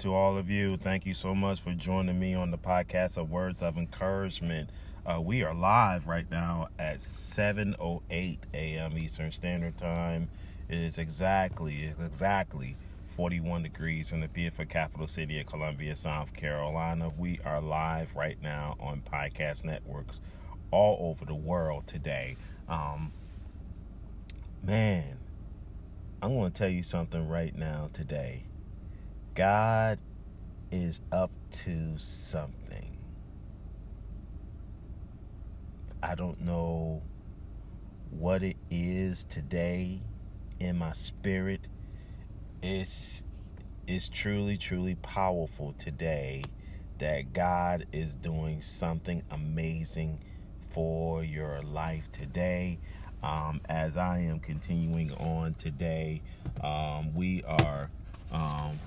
to all of you. Thank you so much for joining me on the podcast of Words of Encouragement. Uh, we are live right now at 7:08 a.m. Eastern Standard Time. It is exactly exactly 41 degrees in the beautiful capital city of Columbia, South Carolina. We are live right now on podcast networks all over the world today. Um, man, I'm going to tell you something right now today. God is up to something. I don't know what it is today in my spirit. It's it's truly truly powerful today that God is doing something amazing for your life today. Um, as I am continuing on today, um, we are um,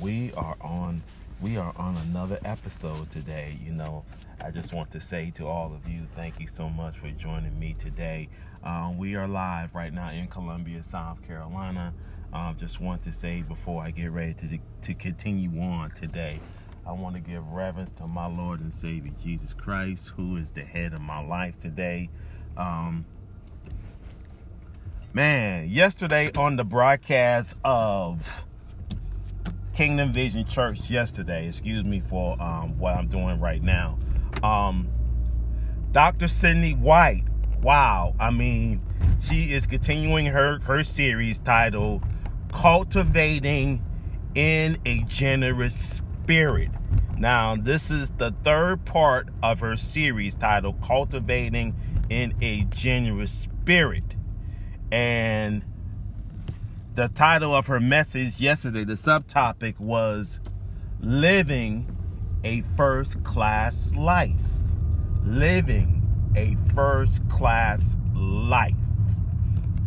we are on we are on another episode today. You know, I just want to say to all of you, thank you so much for joining me today. Um, we are live right now in Columbia, South Carolina. Um, just want to say before I get ready to to continue on today, I want to give reverence to my Lord and Savior Jesus Christ, who is the head of my life today. Um, man, yesterday on the broadcast of Kingdom Vision Church yesterday. Excuse me for um, what I'm doing right now. Um, Dr. Sydney White. Wow. I mean, she is continuing her, her series titled Cultivating in a Generous Spirit. Now, this is the third part of her series titled Cultivating in a Generous Spirit. And the title of her message yesterday, the subtopic was Living a First Class Life. Living a First Class Life.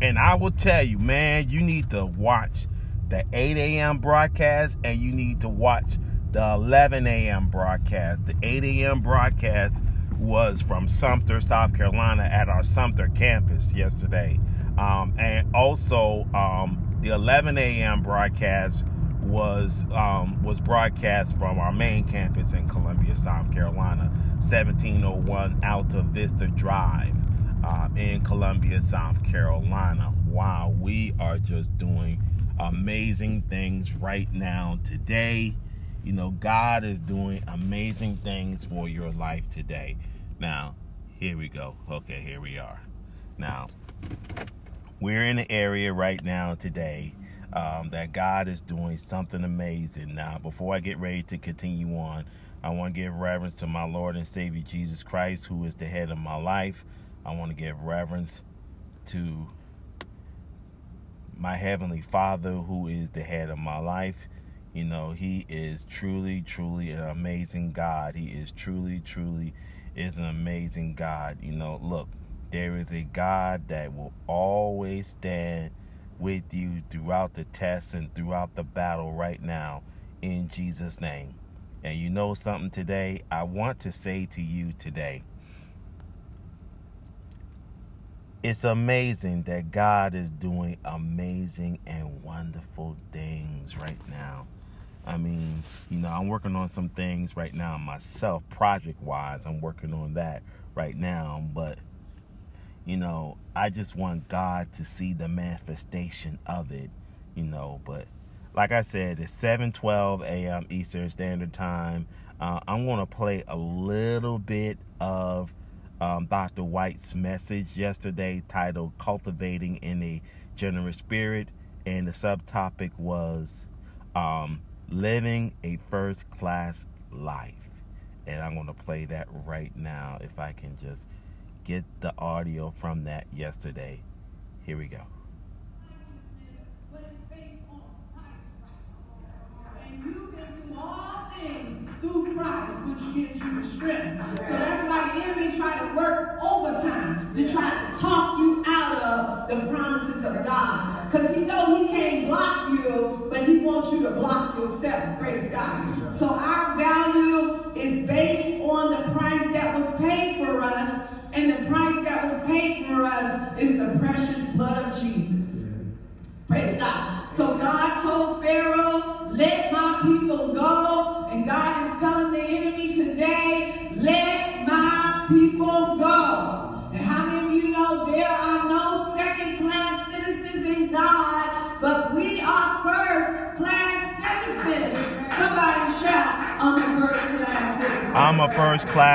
And I will tell you, man, you need to watch the 8 a.m. broadcast and you need to watch the 11 a.m. broadcast. The 8 a.m. broadcast was from Sumter, South Carolina, at our Sumter campus yesterday. Um, and also, um, the 11 a.m. broadcast was um, was broadcast from our main campus in Columbia, South Carolina, 1701 Alta Vista Drive uh, in Columbia, South Carolina. Wow, we are just doing amazing things right now today. You know, God is doing amazing things for your life today. Now, here we go. Okay, here we are. Now, we're in an area right now today um, that God is doing something amazing. Now, before I get ready to continue on, I want to give reverence to my Lord and Savior Jesus Christ, who is the head of my life. I want to give reverence to my Heavenly Father, who is the head of my life. You know, He is truly, truly an amazing God. He is truly, truly is an amazing God. You know, look, there is a God that will always stand with you throughout the test and throughout the battle right now in Jesus' name. And you know something today? I want to say to you today it's amazing that God is doing amazing and wonderful things right now. I mean, you know, I'm working on some things right now myself, project wise. I'm working on that right now. But you know, I just want God to see the manifestation of it, you know, but like I said, it's 7:12 a.m. Eastern Standard Time. Uh, I'm going to play a little bit of um, Dr. White's message yesterday titled Cultivating in a Generous Spirit. And the subtopic was um, Living a First Class Life. And I'm going to play that right now if I can just get the audio from that yesterday. Here we go. Through Christ, which gives you strength. So that's why the enemy try to work overtime to try to talk you out of the promises of God. Because he know he can't block you, but he wants you to block yourself. Praise God. So our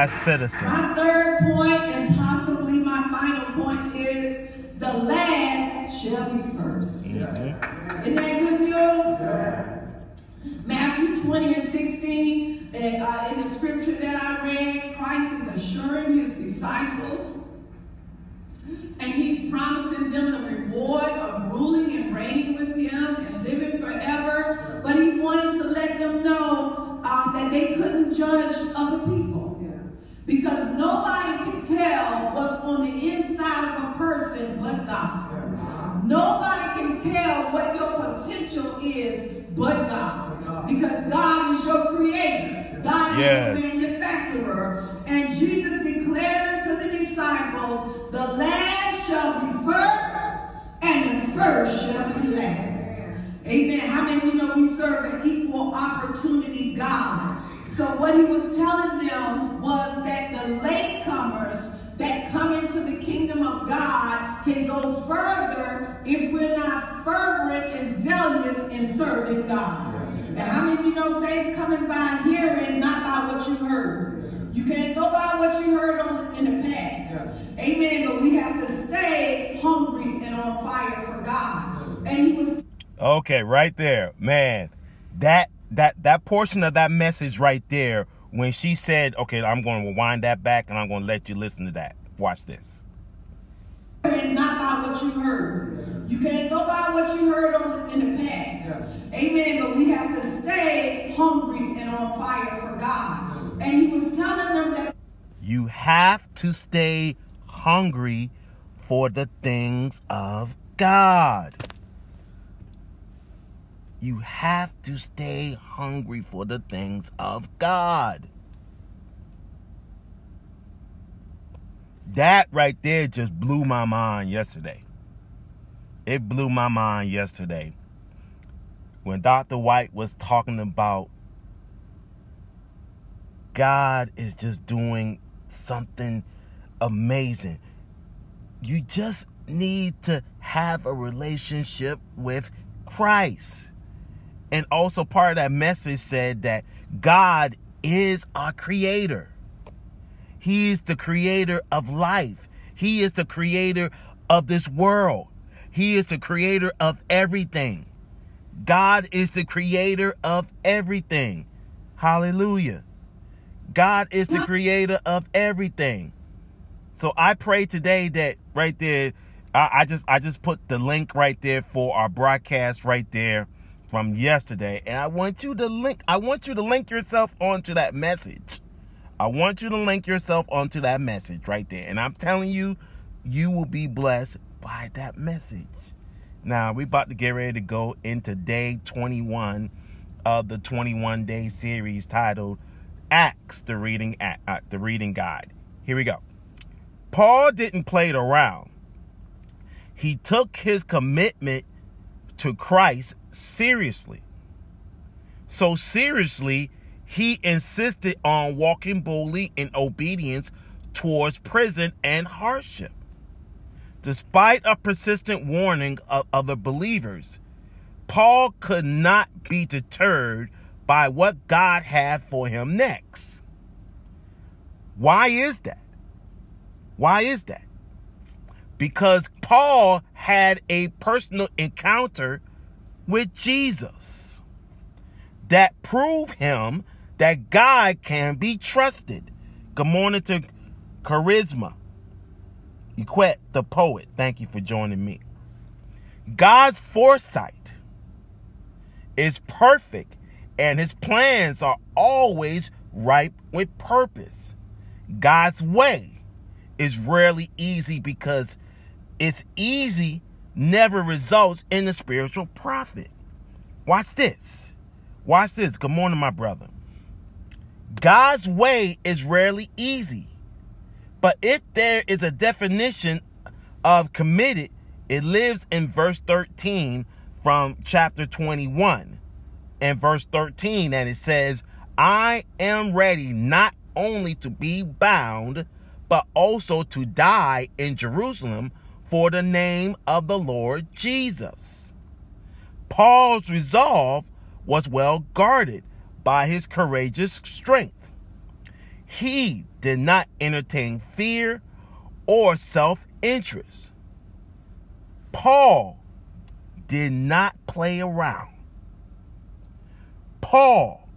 class citizen. My third my final point, is the last shall be 1st Isn't that good news? Matthew 20 and 16, uh, uh, in the scripture that I read, Christ is assuring his disciples and he's promising them the reward of ruling and reigning with him and living forever. But he wanted to let them know um, that they couldn't judge other people. Because nobody can tell what's on the inside of a person but God. Nobody can tell what your potential is but God. Because God is your creator. God Yes. is your manufacturer. And Jesus declared unto the disciples, the last shall be first, and the first shall be last. Amen. How many of you know we serve an equal opportunity God? So what he was telling them was that the latecomers that come into the kingdom of God can go further if we're not fervent and zealous in serving God. And how many of you know faith coming by hearing, not by what you heard? You can't go by what you heard on, in the past. Amen. But we have to stay hungry and on fire for God. And he was Okay, right there, man. That that that portion of that message right there, when she said, "Okay, I'm going to rewind that back, and I'm going to let you listen to that." Watch this. not by what you heard. You can't go by what you heard on, in the past. Amen. But we have to stay hungry and on fire for God. And he was telling them that You have to stay hungry for the things of God. You have to stay hungry for the things of God. That right there just blew my mind yesterday. It blew my mind yesterday when Dr. White was talking about God is just doing something amazing. You just need to have a relationship with Christ. And also, part of that message said that God is our creator. He is the creator of life. He is the creator of this world. He is the creator of everything. God is the creator of everything. Hallelujah. God is the creator of everything. So I pray today that right there, I, I just I just put the link right there for our broadcast right there from yesterday. And I want you to link, I want you to link yourself onto that message. I want you to link yourself onto that message right there. And I'm telling you, you will be blessed by that message. Now, we about to get ready to go into day 21 of the 21 day series titled Acts, the reading uh, the reading guide. Here we go. Paul didn't play it around. He took his commitment to Christ seriously. So seriously, he insisted on walking boldly in obedience towards prison and hardship. Despite a persistent warning of other believers, Paul could not be deterred by what God had for him next. Why is that? Why is that? Because Paul had a personal encounter with Jesus that proved him that God can be trusted. Good morning to Charisma. Equette, the poet. Thank you for joining me. God's foresight is perfect and his plans are always ripe with purpose. God's way is rarely easy because it's easy never results in a spiritual profit. Watch this. Watch this. Good morning, my brother. God's way is rarely easy. But if there is a definition of committed, it lives in verse 13 from chapter 21. And verse 13, and it says, I am ready not only to be bound, but also to die in Jerusalem for the name of the Lord Jesus. Paul's resolve was well guarded by his courageous strength. He did not entertain fear or self interest. Paul did not play around. Paul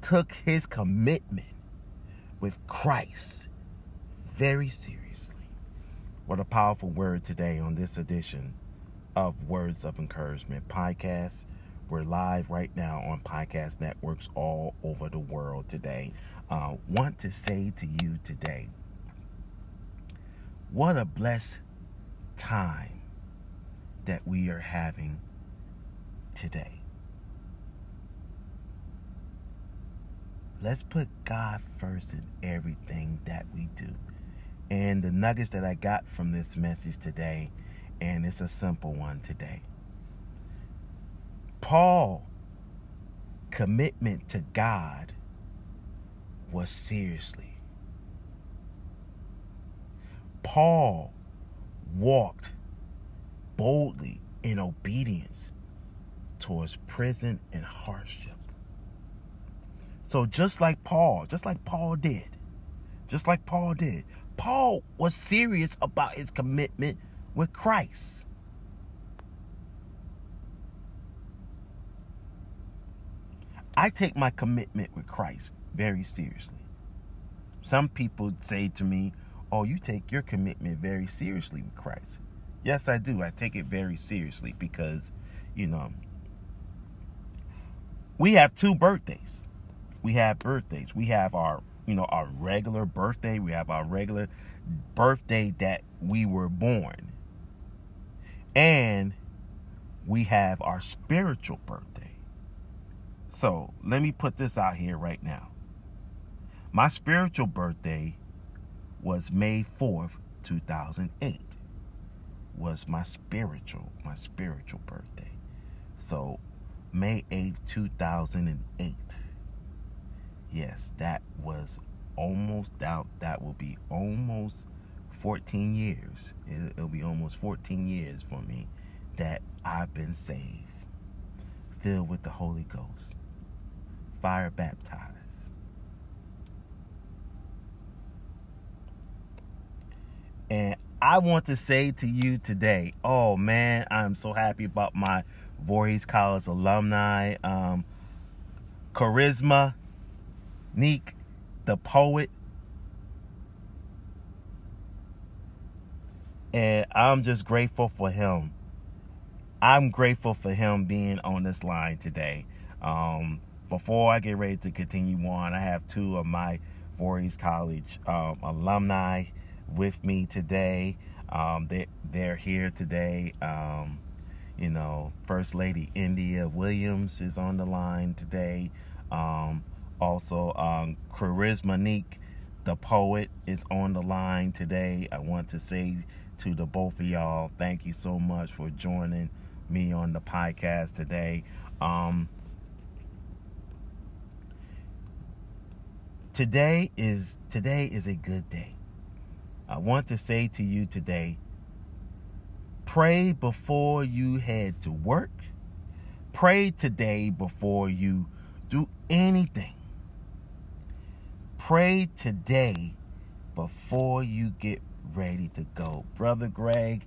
took his commitment with Christ very seriously. What a powerful word today on this edition of Words of Encouragement podcast. We're live right now on podcast networks all over the world today. Uh, want to say to you today, what a blessed time that we are having today. Let's put God first in everything that we do. And the nuggets that I got from this message today, and it's a simple one today. Paul commitment to God was seriously. Paul walked boldly in obedience towards prison and hardship. So just like Paul, just like Paul did, just like Paul did, Paul was serious about his commitment with Christ. I take my commitment with Christ very seriously. Some people say to me, Oh, you take your commitment very seriously with Christ. Yes, I do. I take it very seriously because, you know, we have two birthdays. We have birthdays. We have our, you know, our regular birthday. We have our regular birthday that we were born. And we have our spiritual birthday. So let me put this out here right now. My spiritual birthday was May 4th, 2008 was my spiritual, my spiritual birthday. So May 8th, 2008. Yes, that was almost out. That will be almost 14 years. It'll be almost 14 years for me that I've been saved, filled with the Holy Ghost, fire baptized. And I want to say to you today, oh man, I'm so happy about my Voorhees College alumni, um, Charisma, Neek, the poet. And I'm just grateful for him. I'm grateful for him being on this line today. Um, before I get ready to continue on, I have two of my Voorhees College um, alumni with me today. Um, they they're here today. Um, you know, First Lady India Williams is on the line today. Um, also, um, Charisma Neek, the poet, is on the line today. I want to say to the both of y'all, thank you so much for joining me on the podcast today. Um, today is today is a good day. I want to say to you today pray before you head to work. Pray today before you do anything. Pray today before you get ready to go. Brother Greg,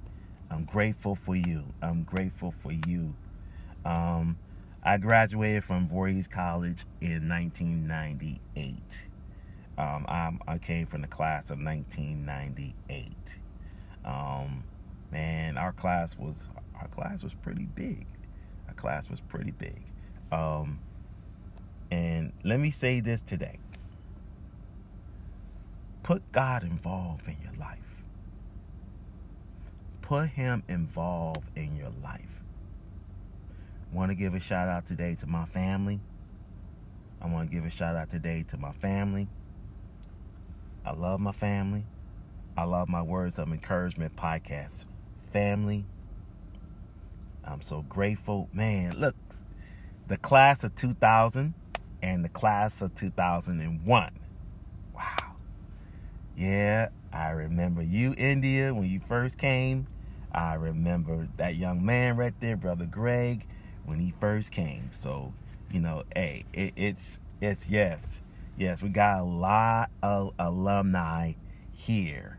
I'm grateful for you. I'm grateful for you. Um, I graduated from Voorhees College in 1998. Um, I came from the class of 1998. Um, man, our class was our class was pretty big. Our class was pretty big. Um, and let me say this today: put God involved in your life. Put Him involved in your life. Want to give a shout out today to my family. I want to give a shout out today to my family. I love my family. I love my words of encouragement podcast. Family. I'm so grateful. Man, look, the class of 2000, and the class of 2001. Yeah, I remember you, India, when you first came. I remember that young man right there, Brother Greg, when he first came. So, you know, hey, it, it's it's yes, yes, we got a lot of alumni here,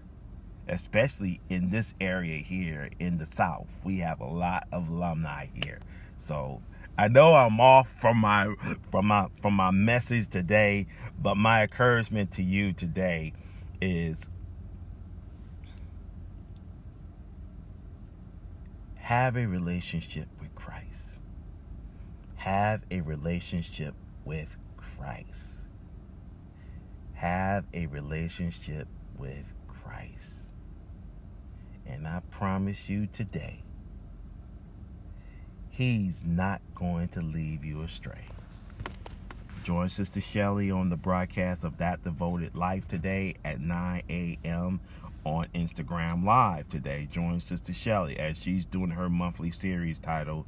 especially in this area here in the South. We have a lot of alumni here. So I know I'm off from my from my from my message today, but my encouragement to you today is have a relationship with Christ. Have a relationship with Christ. Have a relationship with Christ. And I promise you today, He's not going to leave you astray. Join Sister Shelly on the broadcast of That Devoted Life today at 9 a.m. on Instagram Live today. Join Sister Shelly as she's doing her monthly series titled,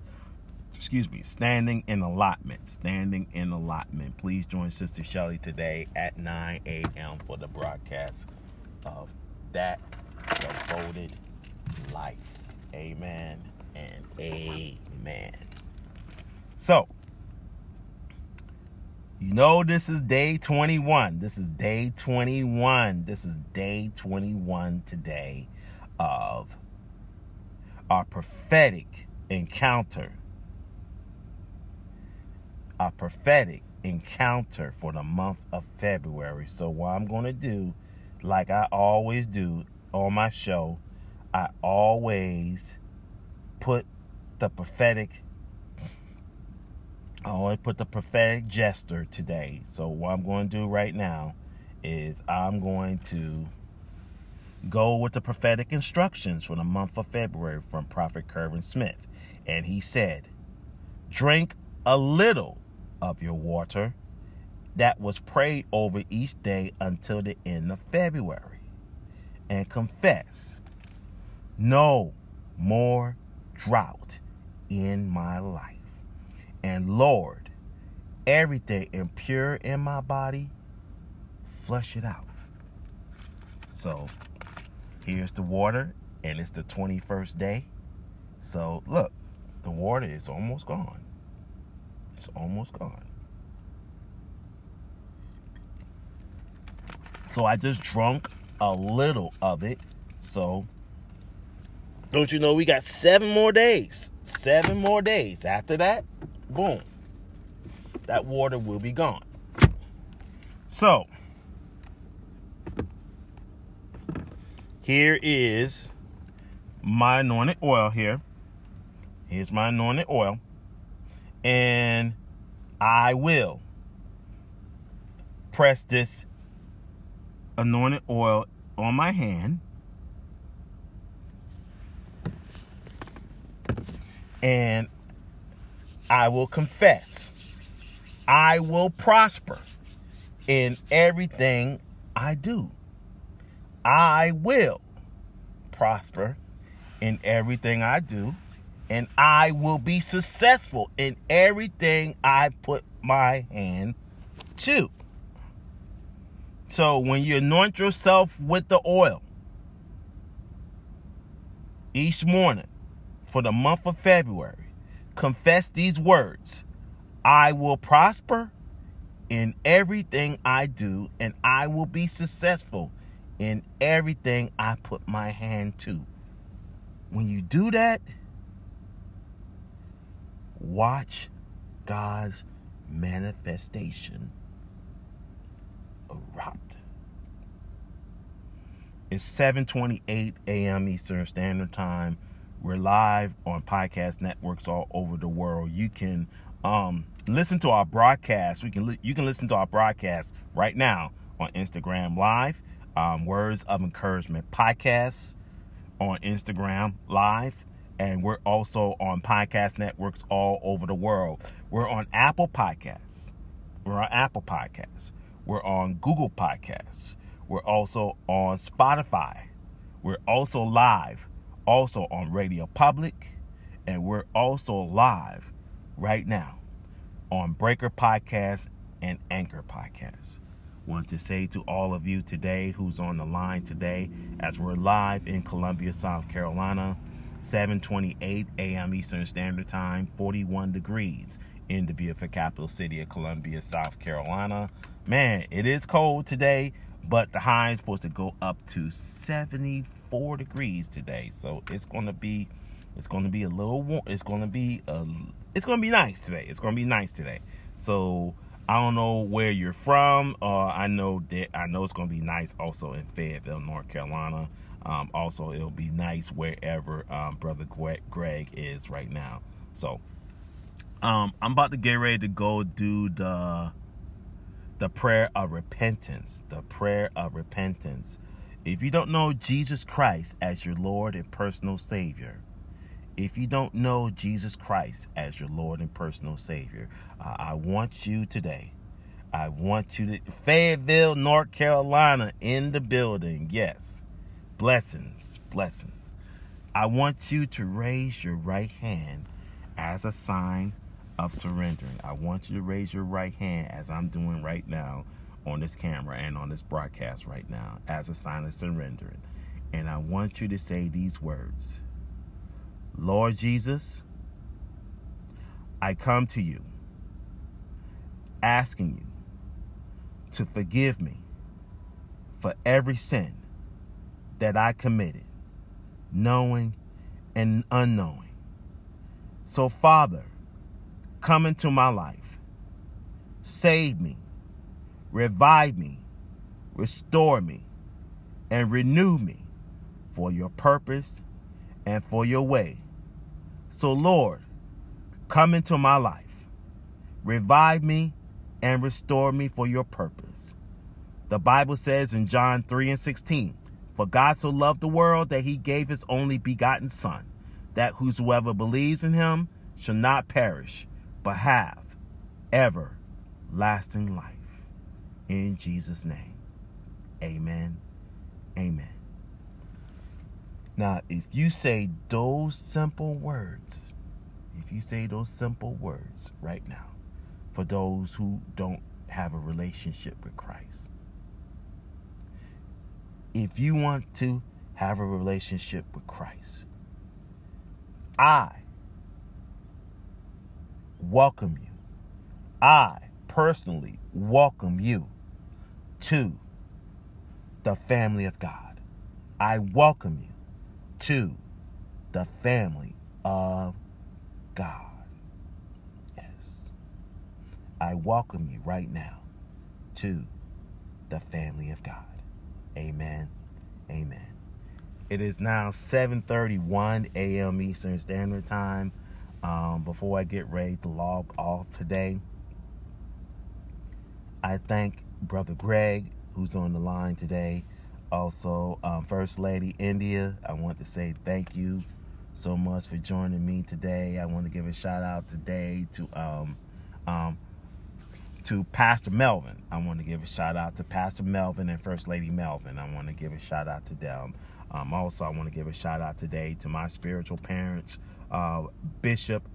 excuse me, Standing in Allotment. Standing in Allotment. Please join Sister Shelly today at 9 a.m. for the broadcast of That Devoted Life. Amen and amen. So, you know, this is day 21. This is day 21. This is day 21 today of our prophetic encounter. Our prophetic encounter for the month of February. So, what I'm going to do, like I always do on my show, I always put the prophetic I only put the prophetic jester today. So what I'm going to do right now is I'm going to go with the prophetic instructions for the month of February from Prophet Kerwin Smith. And he said, Drink a little of your water that was prayed over each day until the end of February. And confess, no more drought in my life. And Lord, everything impure in my body, flush it out. So here's the water, and it's the 21st day. So look, the water is almost gone. It's almost gone. So I just drunk a little of it. So don't you know we got seven more days? Seven more days. After that, boom, that water will be gone. So, here is my anointed oil here. Here's my anointed oil. And I will press this anointed oil on my hand. And I will confess. I will prosper in everything I do. I will prosper in everything I do, and I will be successful in everything I put my hand to. So when you anoint yourself with the oil each morning for the month of February, confess these words I will prosper in everything I do, and I will be successful in everything I put my hand to. When you do that, watch God's manifestation erupt. It's 7:28 a.m. Eastern Standard Time. We're live on podcast networks all over the world. You can um, listen to our broadcast. We can li- you can listen to our broadcast right now on Instagram Live. Um, Words of Encouragement podcasts on Instagram Live, and we're also on podcast networks all over the world. We're on Apple Podcasts. We're on Apple Podcasts. We're on Google Podcasts. We're also on Spotify. We're also live also on Radio Public, and we're also live right now on Breaker Podcast and Anchor Podcast. Want to say to all of you today who's on the line today, as we're live in Columbia, South Carolina, 7:28 a.m. Eastern Standard Time, 41 degrees in the beautiful capital city of Columbia, South Carolina. Man, it is cold today, but the high is supposed to go up to 74 degrees today. So it's going to be it's going to be a little warm. It's going to be a it's going to be nice today. It's going to be nice today. So I don't know where you're from. Uh, I know that I know it's going to be nice also in Fayetteville, North Carolina. Um, also, it'll be nice wherever um, Brother Greg is right now. So, um, I'm about to get ready to go do the the prayer of repentance. The prayer of repentance. If you don't know Jesus Christ as your Lord and personal Savior, if you don't know Jesus Christ as your Lord and personal Savior, uh, I want you today. I want you to Fayetteville, North Carolina, in the building. Yes. Blessings, blessings. I want you to raise your right hand as a sign of surrendering. I want you to raise your right hand as I'm doing right now on this camera and on this broadcast right now as a sign of surrendering. And I want you to say these words Lord Jesus, I come to you asking you to forgive me for every sin that I committed, knowing and unknowing. So, Father, come into my life, save me, revive me, restore me, and renew me for your purpose and for your way. So, Lord, come into my life, revive me, and restore me for your purpose. The Bible says in John 3 and 16, for God so loved the world that he gave his only begotten Son, that whosoever believes in him shall not perish, but have everlasting life. In Jesus' name, amen. Amen. Now, if you say those simple words, if you say those simple words right now, for those who don't have a relationship with Christ, if you want to have a relationship with Christ, I welcome you. I personally welcome you to the family of God. I welcome you to the family of God. Yes. I welcome you right now to the family of God. Amen. Amen. It is now 7:31 a.m. Eastern Standard Time. Um, before I get ready to log off today, I thank Brother Greg, who's on the line today. Also, um, First Lady India, I want to say thank you so much for joining me today. I want to give a shout out today to um, um, to Pastor Melvin. I want to give a shout out to Pastor Melvin and First Lady Melvin. I want to give a shout out to them. Um, also, I want to give a shout out today to my spiritual parents, uh, Bishop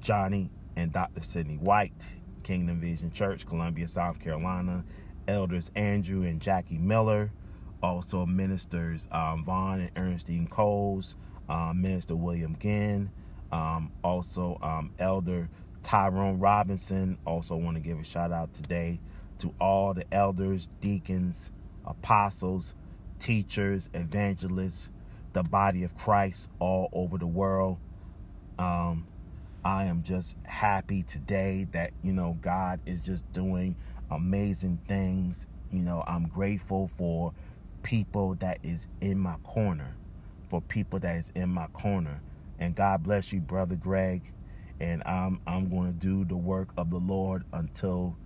Johnny and Dr. Sidney White, Kingdom Vision Church, Columbia, South Carolina, elders Andrew and Jackie Miller, also ministers um, Vaughn and Ernestine Coles, um, Minister William Ginn, um, also um, Elder Tyrone Robinson. Also, want to give a shout out today to all the elders, deacons, apostles, teachers, evangelists, the body of Christ all over the world. Um, I am just happy today that, you know, God is just doing amazing things. You know, I'm grateful for people that is in my corner, for people that is in my corner. And God bless you, Brother Greg and I'm I'm going to do the work of the Lord until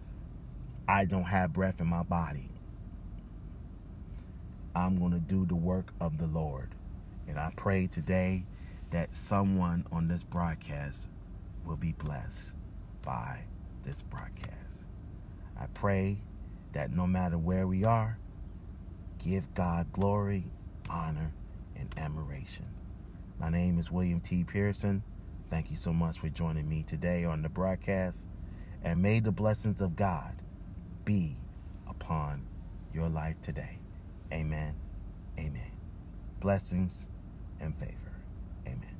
I don't have breath in my body. I'm going to do the work of the Lord. And I pray today that someone on this broadcast will be blessed by this broadcast. I pray that no matter where we are, give God glory, honor, and admiration. My name is William T. Pearson. Thank you so much for joining me today on the broadcast. And may the blessings of God be upon your life today. Amen. Amen. Blessings and favor. Amen.